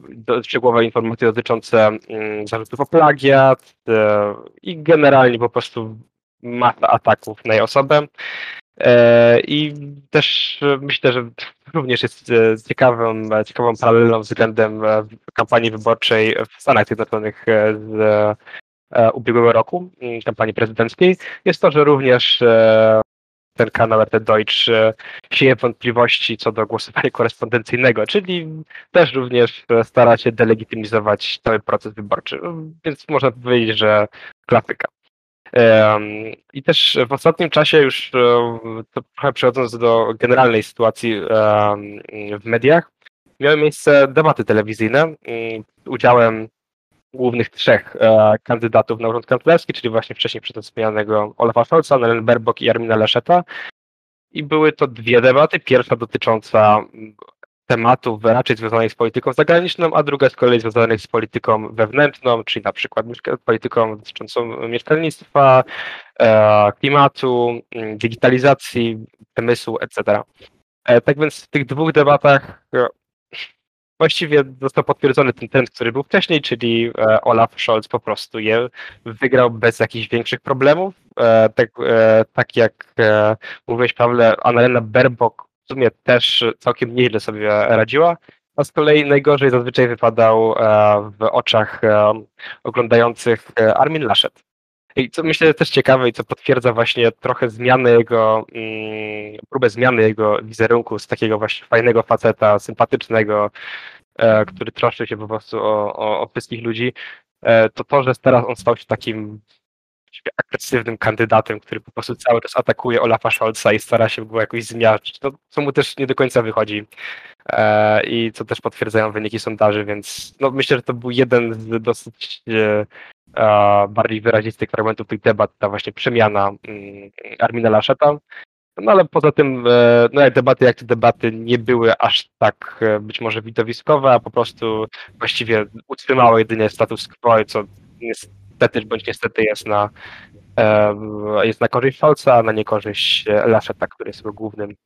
szczegółowe informacje dotyczące mm, zarzutów o plagiat e, i generalnie po prostu masa ataków na jej osobę. I też myślę, że również jest ciekawą, ciekawą paralelą względem kampanii wyborczej w Stanach Zjednoczonych z E, ubiegłego roku, mm, kampanii prezydenckiej, jest to, że również e, ten kanał RT Deutsch e, sieje wątpliwości co do głosowania korespondencyjnego, czyli też również stara się delegitymizować cały proces wyborczy. Więc można powiedzieć, że klasyka. I też w ostatnim czasie już trochę przechodząc do generalnej sytuacji w mediach, miały miejsce debaty telewizyjne mm, udziałem głównych trzech e, kandydatów na urząd kanclerski, czyli właśnie wcześniej przez wspomnianego Olafa Scholza, Nelen Berbok i Armina Leszeta. I były to dwie debaty. Pierwsza dotycząca tematów raczej związanych z polityką zagraniczną, a druga z kolei związanych z polityką wewnętrzną, czyli na przykład polityką dotyczącą mieszkalnictwa, e, klimatu, digitalizacji, przemysłu, etc. E, tak więc w tych dwóch debatach właściwie został potwierdzony ten trend, który był wcześniej, czyli e, Olaf Scholz po prostu je wygrał bez jakichś większych problemów. E, tak, e, tak jak mówiłeś, Pawle, Annalena Baerbock w sumie też całkiem nieźle sobie radziła, a z kolei najgorzej zazwyczaj wypadał w oczach oglądających Armin Laschet. I co myślę też ciekawe i co potwierdza właśnie trochę zmiany jego, mm, próbę zmiany jego wizerunku z takiego właśnie fajnego faceta, sympatycznego, e, który troszczy się po prostu o, o, o wszystkich ludzi, e, to to, że teraz on stał się takim właściwie agresywnym kandydatem, który po prostu cały czas atakuje Olafa Scholza i stara się go jakoś zmiażdżyć, to co mu też nie do końca wychodzi. E, I co też potwierdzają wyniki sondaży, więc no, myślę, że to był jeden z dosyć e, e, bardziej wyrazistych fragmentów tych debat, ta właśnie przemiana mm, Armina Laszeta. No ale poza tym, e, no jak debaty, jak te debaty nie były aż tak e, być może widowiskowe, a po prostu właściwie utrzymały jedynie status quo, co niestety bądź niestety jest na, e, jest na korzyść Scholza, a na niekorzyść e, Laszeta, który jest jego głównym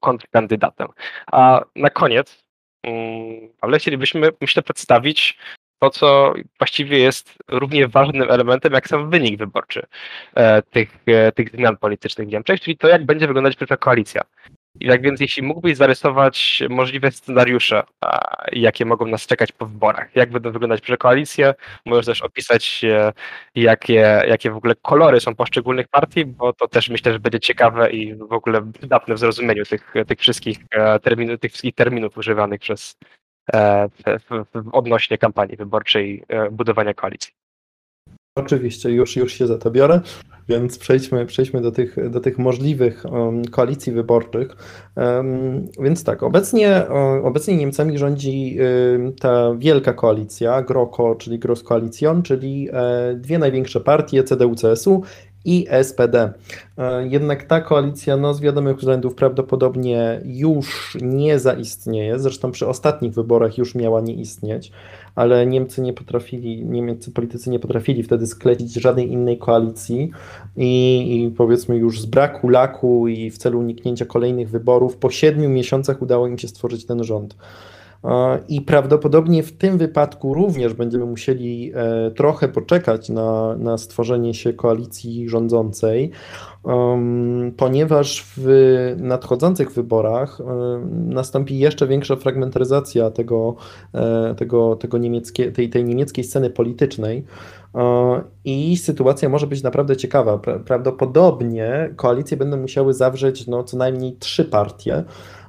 kontrkandydatem. A na koniec, mm, ale chcielibyśmy, myślę, przedstawić to, co właściwie jest równie ważnym elementem, jak sam wynik wyborczy e, tych, tych zmian politycznych w Niemczech, czyli to, jak będzie wyglądać przyszła koalicja. I tak więc, jeśli mógłbyś zarysować możliwe scenariusze, jakie mogą nas czekać po wyborach, jak będą wyglądać przyszłe koalicje, możesz też opisać, e, jakie, jakie w ogóle kolory są poszczególnych partii, bo to też myślę, że będzie ciekawe i w ogóle przydatne w zrozumieniu tych, tych, wszystkich, e, terminów, tych wszystkich terminów używanych przez e, w, w, odnośnie kampanii wyborczej, budowania koalicji. Oczywiście, już, już się za to biorę, więc przejdźmy, przejdźmy do, tych, do tych możliwych um, koalicji wyborczych. Um, więc tak, obecnie, um, obecnie Niemcami rządzi ta wielka koalicja, GROKO, czyli Großkoalition, czyli e, dwie największe partie, CDU-CSU i SPD. E, jednak ta koalicja no, z wiadomych względów prawdopodobnie już nie zaistnieje, zresztą przy ostatnich wyborach już miała nie istnieć, ale Niemcy nie potrafili, niemieccy politycy nie potrafili wtedy sklecić żadnej innej koalicji i, i powiedzmy już z braku laku i w celu uniknięcia kolejnych wyborów po siedmiu miesiącach udało im się stworzyć ten rząd. I prawdopodobnie w tym wypadku również będziemy musieli e, trochę poczekać na, na stworzenie się koalicji rządzącej, ponieważ w nadchodzących wyborach nastąpi jeszcze większa fragmentaryzacja tego, e, tego, tego niemieckie, tej, tej niemieckiej sceny politycznej. I sytuacja może być naprawdę ciekawa. Prawdopodobnie koalicje będą musiały zawrzeć no, co najmniej trzy partie.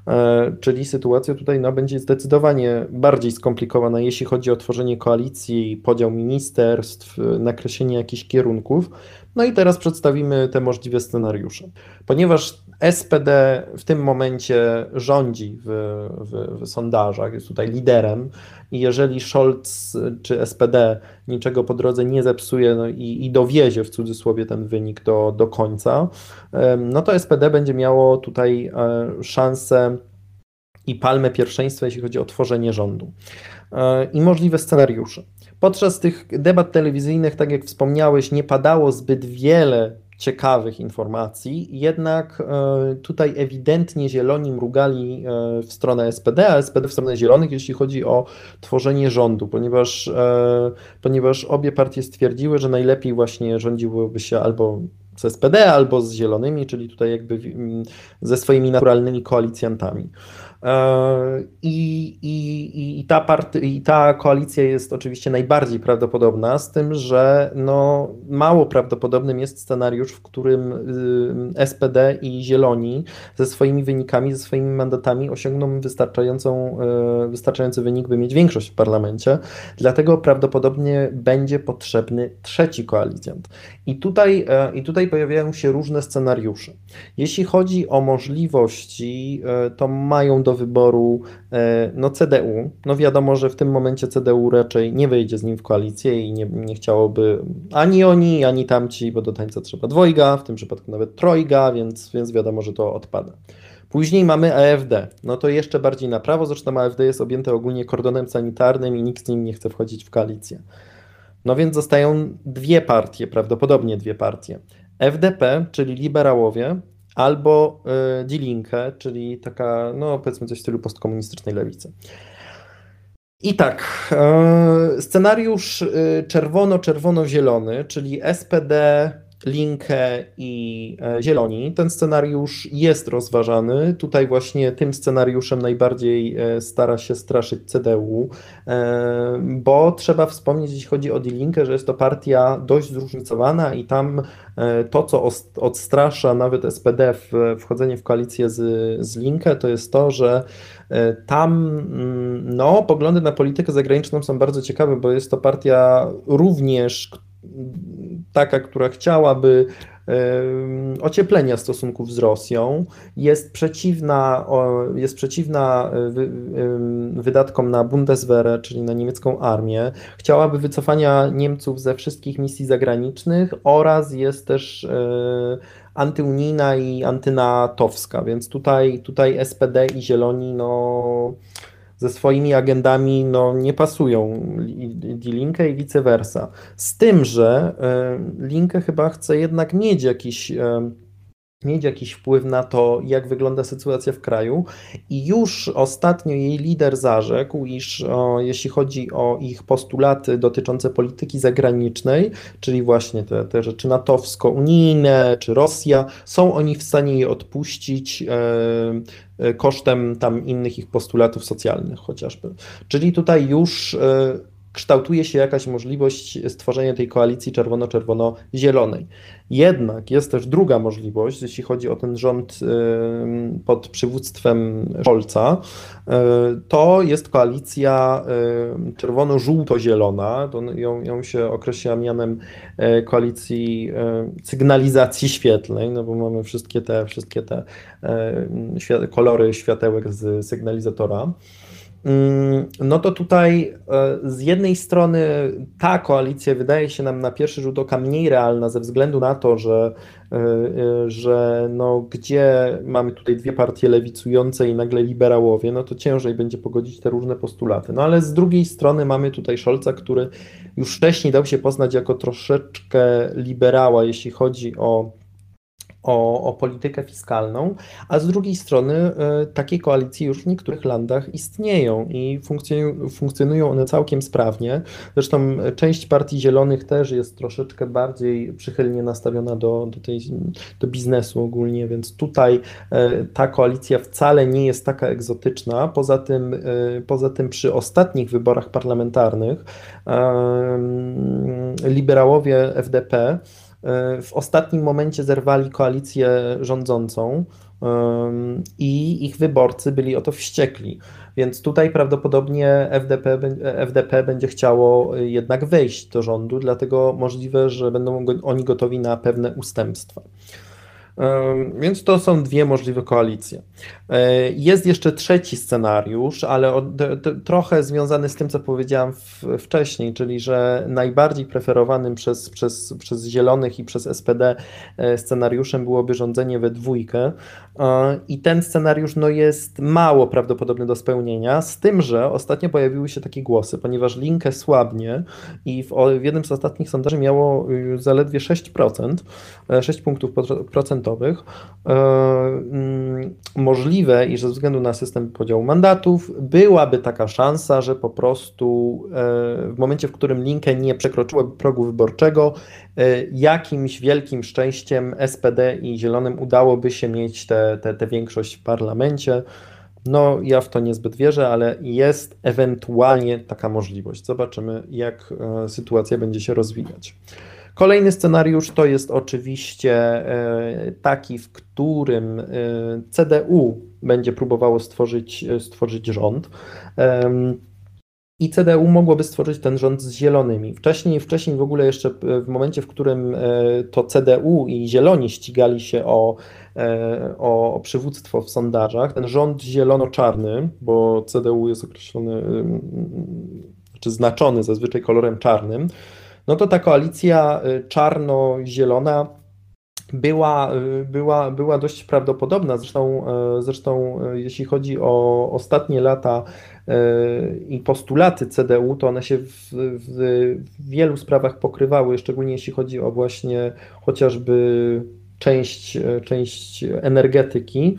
E, czyli sytuacja tutaj no, będzie zdecydowanie bardziej skomplikowana, jeśli chodzi o tworzenie koalicji, podział ministerstw, nakreślenie jakichś kierunków. No i teraz przedstawimy te możliwe scenariusze. Ponieważ SPD w tym momencie rządzi w, w, w, sondażach, jest tutaj liderem i jeżeli Scholz czy SPD niczego po drodze nie zepsuje no i, i dowiezie w cudzysłowie ten wynik do, do końca, no to SPD będzie miało tutaj e, szansę i palmę pierwszeństwa, jeśli chodzi o tworzenie rządu e, i możliwe scenariusze. Podczas tych debat telewizyjnych, tak jak wspomniałeś, nie padało zbyt wiele ciekawych informacji, jednak e, tutaj ewidentnie zieloni mrugali e, w stronę SPD, a SPD w stronę zielonych, jeśli chodzi o tworzenie rządu, ponieważ, e, ponieważ obie partie stwierdziły, że najlepiej właśnie rządziłyby się albo z SPD, albo z zielonymi, czyli tutaj jakby ze swoimi naturalnymi koalicjantami. E, I, i, i, ta I ta koalicja jest oczywiście najbardziej prawdopodobna, z tym, że no, mało prawdopodobnym jest scenariusz, w którym y, SPD i Zieloni ze swoimi wynikami, ze swoimi mandatami osiągną wystarczającą, e, wystarczający wynik, by mieć większość w parlamencie. Dlatego prawdopodobnie będzie potrzebny trzeci koalicjant. I tutaj, e, i tutaj pojawiają się różne scenariusze. Jeśli chodzi o możliwości, to mają do do wyboru e, no CDU. No wiadomo, że w tym momencie CDU raczej nie wejdzie z nim w koalicję i nie, nie chciałoby ani oni, ani tamci, bo do tańca trzeba dwojga, w tym przypadku nawet trojga, więc, więc wiadomo, że to odpada. Później mamy AFD. No to jeszcze bardziej na prawo, zresztą AFD jest objęte ogólnie kordonem sanitarnym i nikt z nim nie chce wchodzić w koalicję. No więc zostają dwie partie, prawdopodobnie dwie partie. FDP, czyli liberałowie, albo y, Die Linke, czyli taka, no powiedzmy coś w stylu postkomunistycznej lewicy. I tak, e, scenariusz e, czerwono-czerwono-zielony, czyli SPD, Linkę i e, Zieloni. Ten scenariusz jest rozważany. Tutaj właśnie tym scenariuszem najbardziej stara się straszyć CDU, bo trzeba wspomnieć, jeśli chodzi o Die Linkę, że jest to partia dość zróżnicowana i tam to, co odstrasza nawet SPD w wchodzenie w koalicję z, z Linkę, to jest to, że E, tam mm, no, poglądy na politykę zagraniczną są bardzo ciekawe, bo jest to partia również taka, która chciałaby ocieplenia stosunków z Rosją, jest przeciwna, jest przeciwna e, wydatkom na Bundeswehr, czyli na niemiecką armię, chciałaby wycofania Niemców ze wszystkich misji zagranicznych oraz jest też e, antyunijna i antynatowska, więc tutaj, tutaj SPD i Zieloni no, ze swoimi agendami no, nie pasują Die Linke i vice versa. Z tym, że y, Linke chyba chce jednak mieć jakiś y, mieć jakiś wpływ na to, jak wygląda sytuacja w kraju. I już ostatnio jej lider zarzekł, iż o, jeśli chodzi o ich postulaty dotyczące polityki zagranicznej, czyli właśnie te, te rzeczy natowsko-unijne, czy Rosja, są oni w stanie je odpuścić. E kosztem tam innych ich postulatów socjalnych chociażby. Czyli tutaj już e, kształtuje się jakaś możliwość stworzenia tej koalicji czerwono-czerwono-zielonej. Jednak jest też druga możliwość, jeśli chodzi o ten rząd pod przywództwem Scholza, y, to jest koalicja czerwono-żółto-zielona, ją, ją się określa mianem y, koalicji y, sygnalizacji świetlnej, no bo mamy wszystkie te, wszystkie te kolory światełek z sygnalizatora. Mm, no to tutaj e, z jednej strony ta koalicja wydaje się nam na pierwszy rzut oka mniej realna ze względu na to, że, e, e, że no, gdzie mamy tutaj dwie partie lewicujące i nagle liberałowie, no to ciężej będzie pogodzić te różne postulaty. No ale z drugiej strony mamy tutaj Scholza, który już wcześniej dał się poznać jako troszeczkę liberała, jeśli chodzi o o, o politykę fiskalną, a z drugiej strony y, takie koalicje już w niektórych landach istnieją i funkcjonują, funkcjonują one całkiem sprawnie. Zresztą część partii zielonych też jest troszeczkę bardziej przychylnie nastawiona do, do, tej, do biznesu ogólnie, więc tutaj y, ta koalicja wcale nie jest taka egzotyczna. Poza tym, y, poza tym przy ostatnich wyborach parlamentarnych liberałowie FDP w ostatnim momencie zerwali koalicję rządzącą i ich wyborcy byli o to wściekli. Więc tutaj prawdopodobnie FDP, FDP będzie chciało jednak wejść do rządu, dlatego możliwe, że będą oni gotowi na pewne ustępstwa. Więc to są dwie możliwe koalicje. E, jest jeszcze trzeci scenariusz, ale trochę związany z tym, co powiedziałam wcześniej, czyli że najbardziej preferowanym przez, przez, przez Zielonych i przez SPD e, scenariuszem byłoby rządzenie we dwójkę. E, I ten scenariusz no, jest mało prawdopodobny do spełnienia, z tym, że ostatnio pojawiły się takie głosy, ponieważ Linkę słabnie i w, w jednym z ostatnich sondaży miało zaledwie 6%, 6 punktów procentowych. Mm, możliwe, i że ze względu na system podziału mandatów byłaby taka szansa, że po prostu e, w momencie, w którym Linkę nie przekroczyłaby progu wyborczego, e, jakimś wielkim szczęściem SPD i Zielonym udałoby się mieć tę te, te, te większość w parlamencie. No, ja w to niezbyt wierzę, ale jest ewentualnie taka możliwość. Zobaczymy, jak e, sytuacja będzie się rozwijać. Kolejny scenariusz to jest oczywiście e, taki, w którym e, CDU będzie próbowało stworzyć, e, stworzyć rząd. I CDU mogłoby stworzyć ten rząd z zielonymi. Wcześniej, wcześniej w ogóle jeszcze w momencie, w którym to CDU i zieloni ścigali się o, o, o przywództwo w sondażach, ten rząd zielono-czarny, bo CDU jest określony, czy znaczony zazwyczaj kolorem czarnym, no to ta koalicja czarno-zielona była, była, była dość prawdopodobna. Zresztą, zresztą jeśli chodzi o ostatnie lata i postulaty CDU, to one się w, w wielu sprawach pokrywały, szczególnie jeśli chodzi o właśnie chociażby część, część energetyki,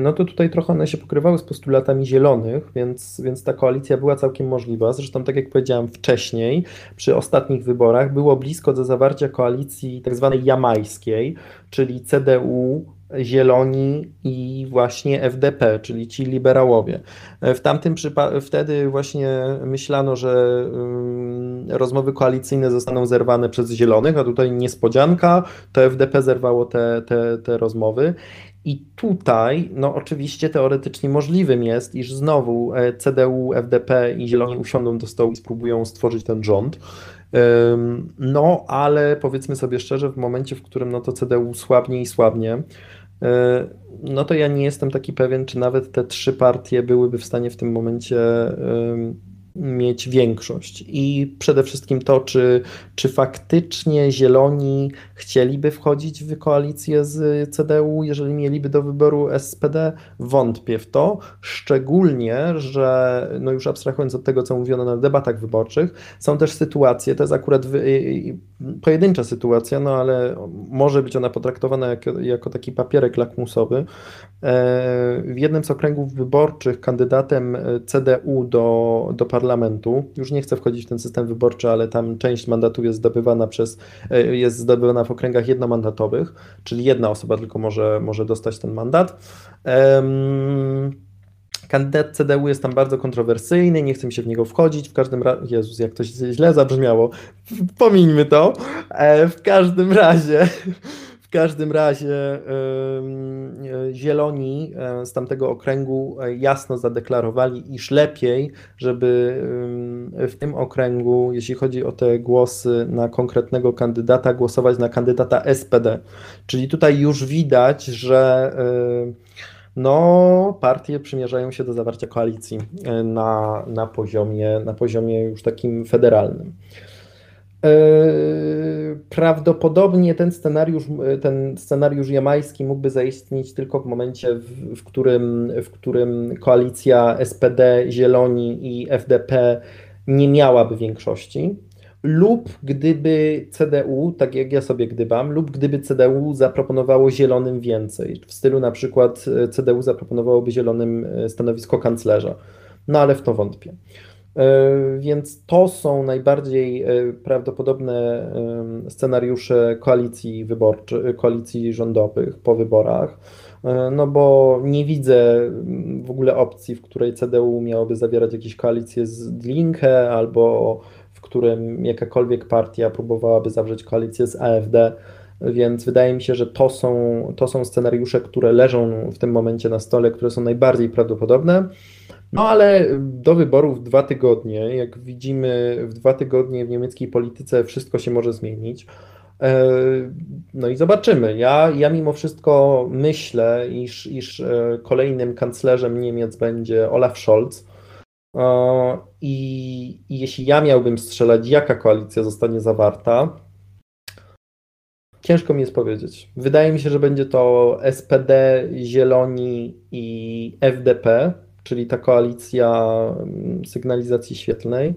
no to tutaj trochę one się pokrywały z postulatami zielonych, więc, więc ta koalicja była całkiem możliwa. Zresztą, tak jak powiedziałem wcześniej, przy ostatnich wyborach było blisko do zawarcia koalicji tak zwanej jamajskiej, czyli CDU, Zieloni i właśnie FDP, czyli ci liberałowie. W tamtym przypadku wtedy właśnie myślano, że rozmowy koalicyjne zostaną zerwane przez Zielonych, a tutaj niespodzianka, to FDP zerwało te, te, te rozmowy. I tutaj, no oczywiście teoretycznie możliwym jest, iż znowu e, CDU, FDP i Zieloni usiądą do stołu i spróbują stworzyć ten rząd. No, ale powiedzmy sobie szczerze, w momencie, w którym no to CDU słabnie i słabnie, no to ja nie jestem taki pewien, czy nawet te trzy partie byłyby w stanie w tym momencie mieć większość. I przede wszystkim to, czy, czy faktycznie Zieloni chcieliby wchodzić w koalicję z CDU, jeżeli mieliby do wyboru SPD, wątpię w to. Szczególnie, że no już abstrahując od tego, co mówiono na debatach wyborczych, są też sytuacje, to jest akurat pojedyncza sytuacja, no ale może być ona potraktowana jako, jako taki papierek lakmusowy. E, w jednym z okręgów wyborczych kandydatem CDU do, do parlamentu. Już nie chcę wchodzić w ten system wyborczy, ale tam część mandatów jest zdobywana przez, e, jest zdobywana w okręgach jednomandatowych, czyli jedna osoba tylko może, może dostać ten mandat. Um, Kandydat CDU jest tam bardzo kontrowersyjny, nie chcę się w niego wchodzić. W każdym razie, Jezus, jak to źle zabrzmiało, pomińmy to. E, w każdym razie, [LAUGHS] w każdym razie Zieloni e, z tamtego okręgu e, jasno zadeklarowali, iż lepiej, żeby w tym okręgu, jeśli chodzi o te głosy na konkretnego kandydata, głosować na kandydata SPD. Czyli tutaj już widać, że no, partie przymierzają się do zawarcia koalicji e, na, na, poziomie, na poziomie już takim federalnym. E, prawdopodobnie ten scenariusz, ten scenariusz jamański mógłby zaistnieć tylko w momencie, w, w, którym, w którym koalicja SPD, Zieloni i FDP nie miałaby większości, lub gdyby CDU, tak jak ja sobie gdybam, lub gdyby CDU zaproponowało Zielonym więcej, w stylu na przykład e, CDU zaproponowałoby Zielonym e, stanowisko kanclerza, no ale w to wątpię. E, więc to są najbardziej prawdopodobne scenariusze koalicji wyborczych, koalicji rządowych po wyborach. No bo nie widzę w ogóle opcji, w której CDU miałoby zawierać jakieś koalicje z Linke albo którym jakakolwiek partia próbowałaby zawrzeć koalicję z AfD. Więc wydaje mi się, że to są, to są scenariusze, które leżą w tym momencie na stole, które są najbardziej prawdopodobne. No ale do wyborów dwa tygodnie, jak widzimy w dwa tygodnie w niemieckiej polityce wszystko się może zmienić. E, no i zobaczymy. Ja, ja mimo wszystko myślę, iż, iż e, kolejnym kanclerzem Niemiec będzie Olaf Scholz. E, I, I jeśli ja miałbym strzelać, jaka koalicja zostanie zawarta, ciężko mi jest powiedzieć. Wydaje mi się, że będzie to SPD, Zieloni i FDP czyli ta koalicja mm, sygnalizacji świetlnej.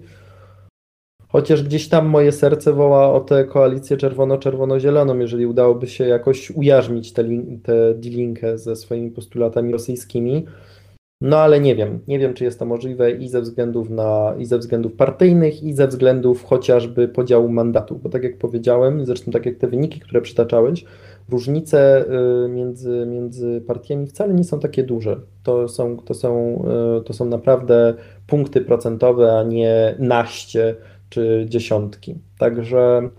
Chociaż gdzieś tam moje serce woła o tę koalicję czerwono-czerwono-zieloną, jeżeli udałoby się jakoś ujarzmić tę te, linkę ze swoimi postulatami rosyjskimi. No ale nie wiem, nie wiem, czy jest to możliwe i ze względów na, i ze względów partyjnych, i ze względów chociażby podziału mandatów, bo tak jak powiedziałem, zresztą tak jak te wyniki, które przytaczałeś, różnice y, między, między partiami wcale nie są takie duże. To są, to, są, y, to są naprawdę punkty procentowe, a nie naście czy dziesiątki. Także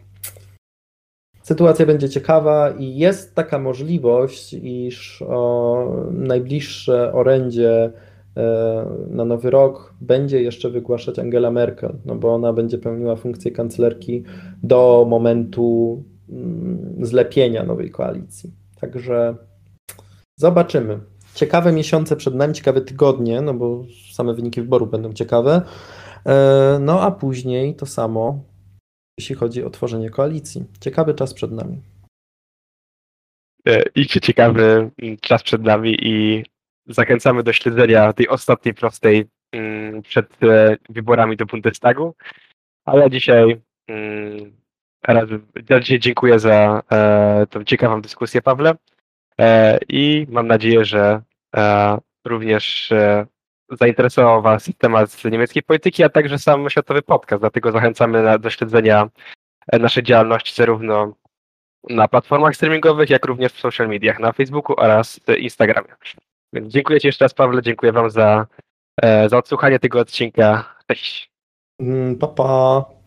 sytuacja będzie ciekawa i jest taka możliwość, iż o, najbliższe orędzie e, na nowy rok będzie jeszcze wygłaszać Angela Merkel, no bo ona będzie pełniła funkcję kanclerki do momentu Mm, zlepienia nowej koalicji. Także zobaczymy. Ciekawe miesiące przed nami, ciekawe tygodnie, no bo same wyniki wyborów będą ciekawe. E, no a później to samo, jeśli chodzi o tworzenie koalicji. Ciekawy czas przed nami. E, I ciekawy czas przed nami i zachęcamy do śledzenia tej ostatniej prostej mm, przed e, wyborami do Bundestagu. Ale dzisiaj mm, raz, dzisiaj dziękuję za e, tą ciekawą dyskusję, Pawle. I mam nadzieję, że również zainteresował Was temat niemieckiej polityki, a także sam światowy podcast. Dlatego zachęcamy do śledzenia e, naszej działalności zarówno na platformach streamingowych, jak również w social mediach, na Facebooku oraz Instagramie. Więc dziękuję Ci jeszcze raz, Pawle. Dziękuję Wam za, e, za odsłuchanie tego odcinka. Cześć. Mm, pa.